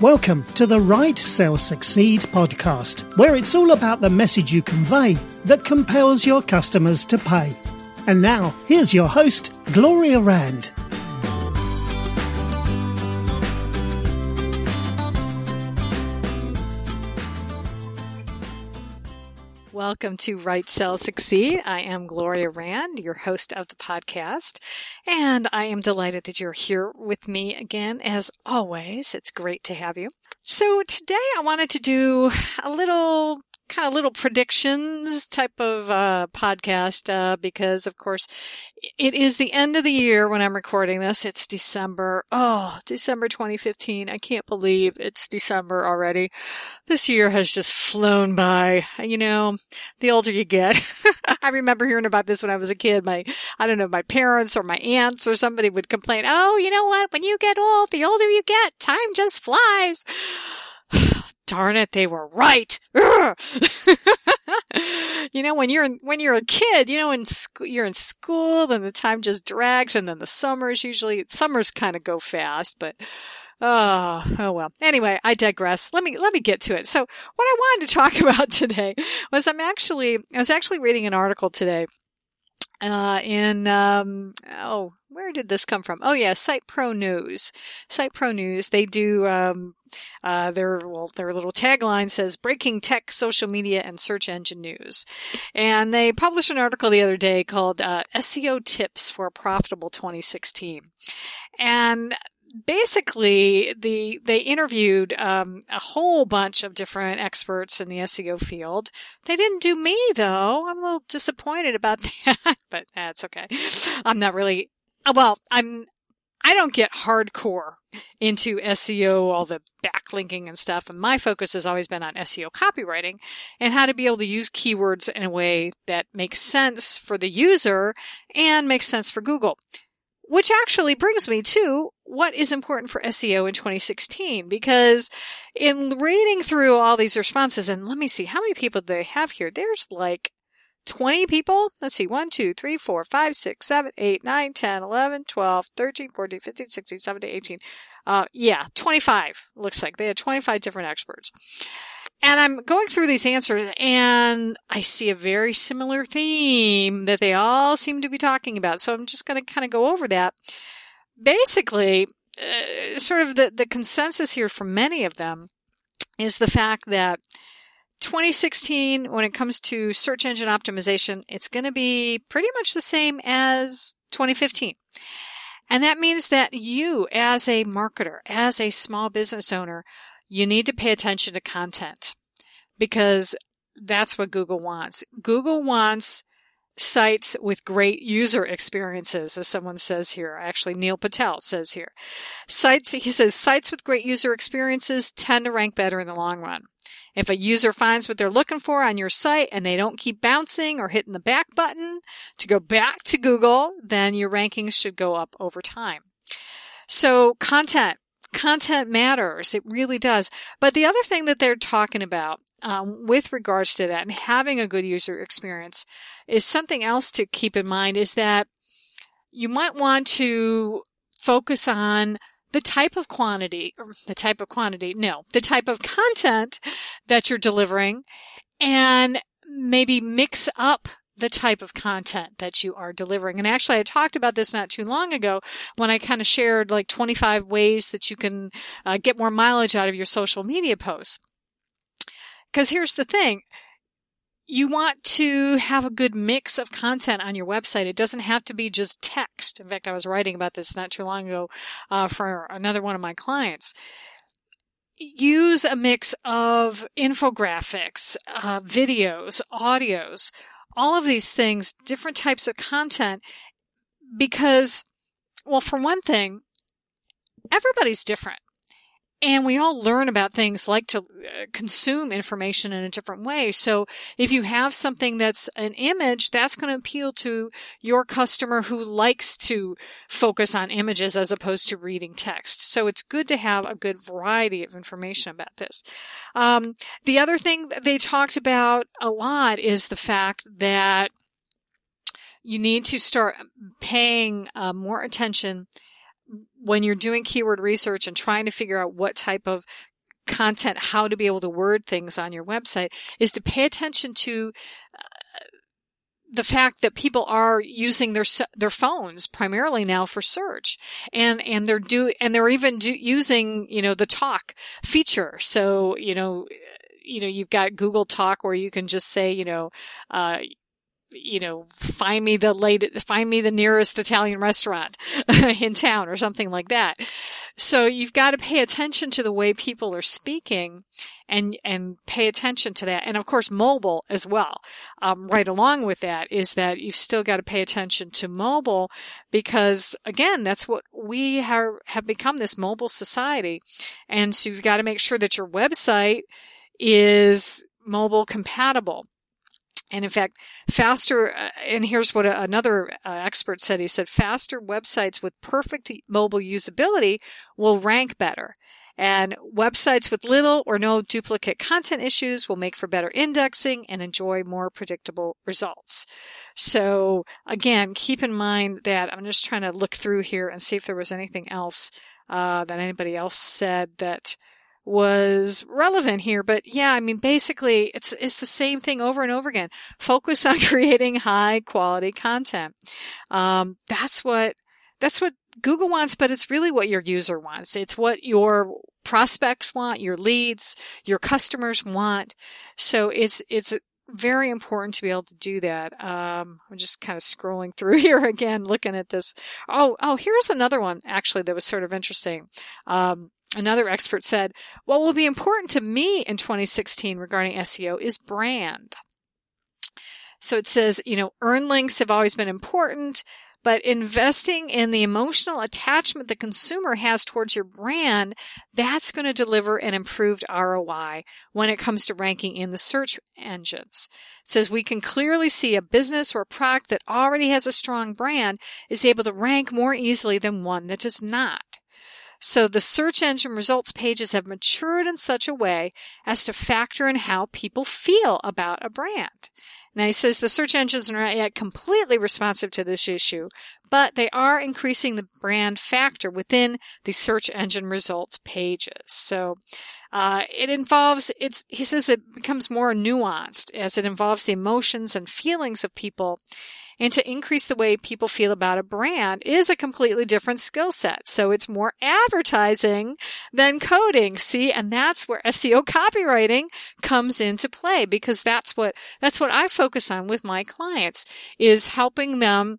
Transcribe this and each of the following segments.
Welcome to the Write Sell Succeed podcast, where it's all about the message you convey that compels your customers to pay. And now, here's your host, Gloria Rand. Welcome to Write Sell Succeed. I am Gloria Rand, your host of the podcast, and I am delighted that you're here with me again. As always, it's great to have you. So today I wanted to do a little kind of little predictions type of uh, podcast uh, because, of course, it is the end of the year when I'm recording this. It's December. Oh, December 2015. I can't believe it's December already. This year has just flown by. You know, the older you get. I remember hearing about this when I was a kid. My, I don't know, my parents or my aunts or somebody would complain, Oh, you know what? When you get old, the older you get, time just flies darn it, they were right. you know, when you're in, when you're a kid, you know, in sc- you're in school, then the time just drags, and then the summers usually summers kind of go fast, but oh, oh well. Anyway, I digress. Let me let me get to it. So, what I wanted to talk about today was I'm actually I was actually reading an article today uh, in um, oh where did this come from? Oh yeah, Site Pro News. Site Pro News. They do um, uh, their well, their little tagline says "Breaking Tech, Social Media, and Search Engine News," and they published an article the other day called uh, "SEO Tips for a Profitable 2016." And basically the they interviewed um, a whole bunch of different experts in the SEO field. They didn't do me though. I'm a little disappointed about that, but that's okay. I'm not really well. I'm I don't get hardcore into SEO, all the backlinking and stuff. And my focus has always been on SEO copywriting and how to be able to use keywords in a way that makes sense for the user and makes sense for Google. Which actually brings me to what is important for SEO in 2016 because in reading through all these responses and let me see how many people do they have here? There's like 20 people? Let's see 1 2 3 4 5 6 7 8 9 10 11 12 13 14 15 16 17 18 uh, yeah 25 looks like. They had 25 different experts and I'm going through these answers and I see a very similar theme that they all seem to be talking about. So I'm just going to kind of go over that. Basically, uh, sort of the, the consensus here from many of them is the fact that 2016, when it comes to search engine optimization, it's going to be pretty much the same as 2015. And that means that you, as a marketer, as a small business owner, you need to pay attention to content because that's what Google wants. Google wants sites with great user experiences, as someone says here. Actually, Neil Patel says here. Sites, he says, sites with great user experiences tend to rank better in the long run. If a user finds what they're looking for on your site and they don't keep bouncing or hitting the back button to go back to Google, then your rankings should go up over time. So content content matters. It really does. But the other thing that they're talking about um, with regards to that and having a good user experience is something else to keep in mind is that you might want to focus on the type of quantity, the type of quantity, no, the type of content that you're delivering and maybe mix up the type of content that you are delivering. And actually, I talked about this not too long ago when I kind of shared like 25 ways that you can uh, get more mileage out of your social media posts. Because here's the thing. You want to have a good mix of content on your website. It doesn't have to be just text. In fact, I was writing about this not too long ago uh, for another one of my clients use a mix of infographics, uh, videos, audios, all of these things, different types of content, because, well, for one thing, everybody's different. And we all learn about things like to uh, consume information in a different way. So if you have something that's an image, that's going to appeal to your customer who likes to focus on images as opposed to reading text. So it's good to have a good variety of information about this. Um, the other thing they talked about a lot is the fact that you need to start paying uh, more attention when you're doing keyword research and trying to figure out what type of content, how to be able to word things on your website is to pay attention to uh, the fact that people are using their their phones primarily now for search, and and they're do and they're even do, using you know the talk feature. So you know you know you've got Google Talk where you can just say you know uh, you know, find me the latest, find me the nearest Italian restaurant in town or something like that. So you've got to pay attention to the way people are speaking and, and pay attention to that. And of course, mobile as well. Um, right along with that is that you've still got to pay attention to mobile because again, that's what we have, have become this mobile society. And so you've got to make sure that your website is mobile compatible. And in fact, faster, uh, and here's what another uh, expert said. He said faster websites with perfect mobile usability will rank better. And websites with little or no duplicate content issues will make for better indexing and enjoy more predictable results. So again, keep in mind that I'm just trying to look through here and see if there was anything else uh, that anybody else said that was relevant here. But yeah, I mean, basically it's, it's the same thing over and over again. Focus on creating high quality content. Um, that's what, that's what Google wants, but it's really what your user wants. It's what your prospects want, your leads, your customers want. So it's, it's very important to be able to do that. Um, I'm just kind of scrolling through here again, looking at this. Oh, oh, here's another one actually that was sort of interesting. Um, Another expert said, what will be important to me in 2016 regarding SEO is brand. So it says, you know, earn links have always been important, but investing in the emotional attachment the consumer has towards your brand, that's going to deliver an improved ROI when it comes to ranking in the search engines. It says we can clearly see a business or a product that already has a strong brand is able to rank more easily than one that does not. So the search engine results pages have matured in such a way as to factor in how people feel about a brand. Now he says the search engines are not yet completely responsive to this issue, but they are increasing the brand factor within the search engine results pages. So uh, it involves it's he says it becomes more nuanced as it involves the emotions and feelings of people and to increase the way people feel about a brand is a completely different skill set. So it's more advertising than coding. See, and that's where SEO copywriting comes into play because that's what, that's what I focus on with my clients is helping them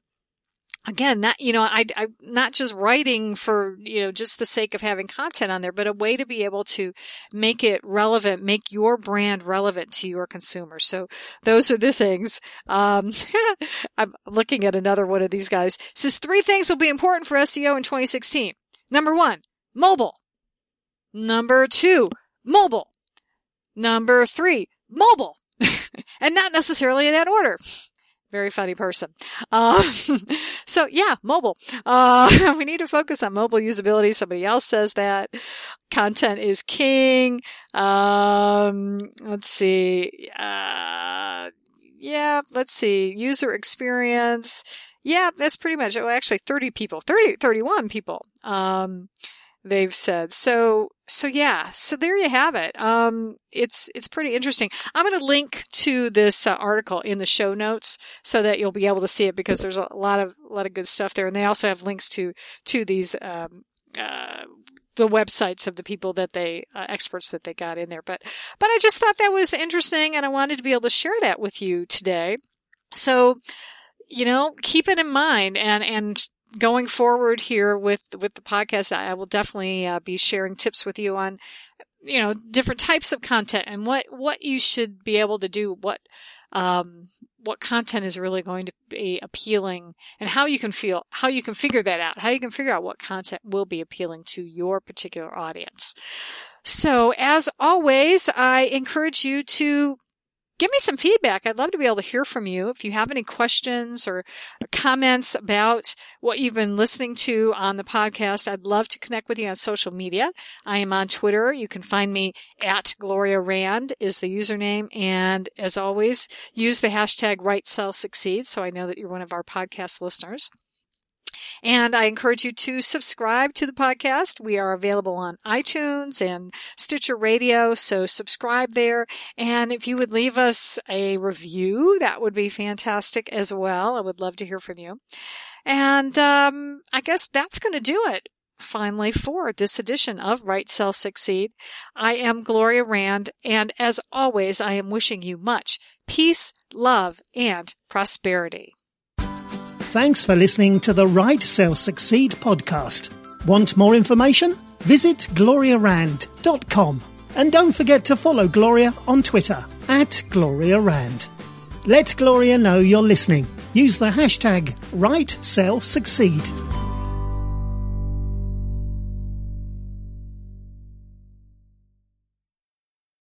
again, not, you know, I, I, not just writing for, you know, just the sake of having content on there, but a way to be able to make it relevant, make your brand relevant to your consumers. So those are the things. Um, I'm looking at another one of these guys. It says three things will be important for SEO in 2016. Number one, mobile. Number two, mobile. Number three, mobile. and not necessarily in that order very funny person. Um, so yeah, mobile. Uh, we need to focus on mobile usability. Somebody else says that content is king. Um, let's see. Uh, yeah, let's see. User experience. Yeah, that's pretty much. Oh, actually, 30 people, 30, 31 people. Um, they've said. So, so yeah, so there you have it. Um, it's, it's pretty interesting. I'm going to link to this uh, article in the show notes so that you'll be able to see it because there's a lot of, a lot of good stuff there. And they also have links to, to these, um, uh, the websites of the people that they uh, experts that they got in there but but i just thought that was interesting and i wanted to be able to share that with you today so you know keep it in mind and and going forward here with with the podcast, I will definitely uh, be sharing tips with you on you know different types of content and what what you should be able to do what um, what content is really going to be appealing and how you can feel how you can figure that out how you can figure out what content will be appealing to your particular audience. So as always i encourage you to give me some feedback. I'd love to be able to hear from you. If you have any questions or comments about what you've been listening to on the podcast, I'd love to connect with you on social media. I am on Twitter. You can find me at Gloria Rand is the username. And as always, use the hashtag Succeed so I know that you're one of our podcast listeners. And I encourage you to subscribe to the podcast. We are available on iTunes and Stitcher Radio, so subscribe there. And if you would leave us a review, that would be fantastic as well. I would love to hear from you. And um, I guess that's going to do it finally for this edition of Write Sell Succeed. I am Gloria Rand, and as always, I am wishing you much peace, love, and prosperity. Thanks for listening to the Write Sell Succeed podcast. Want more information? Visit gloriarand.com. And don't forget to follow Gloria on Twitter at Gloria Rand. Let Gloria know you're listening. Use the hashtag WriteSellSucceed.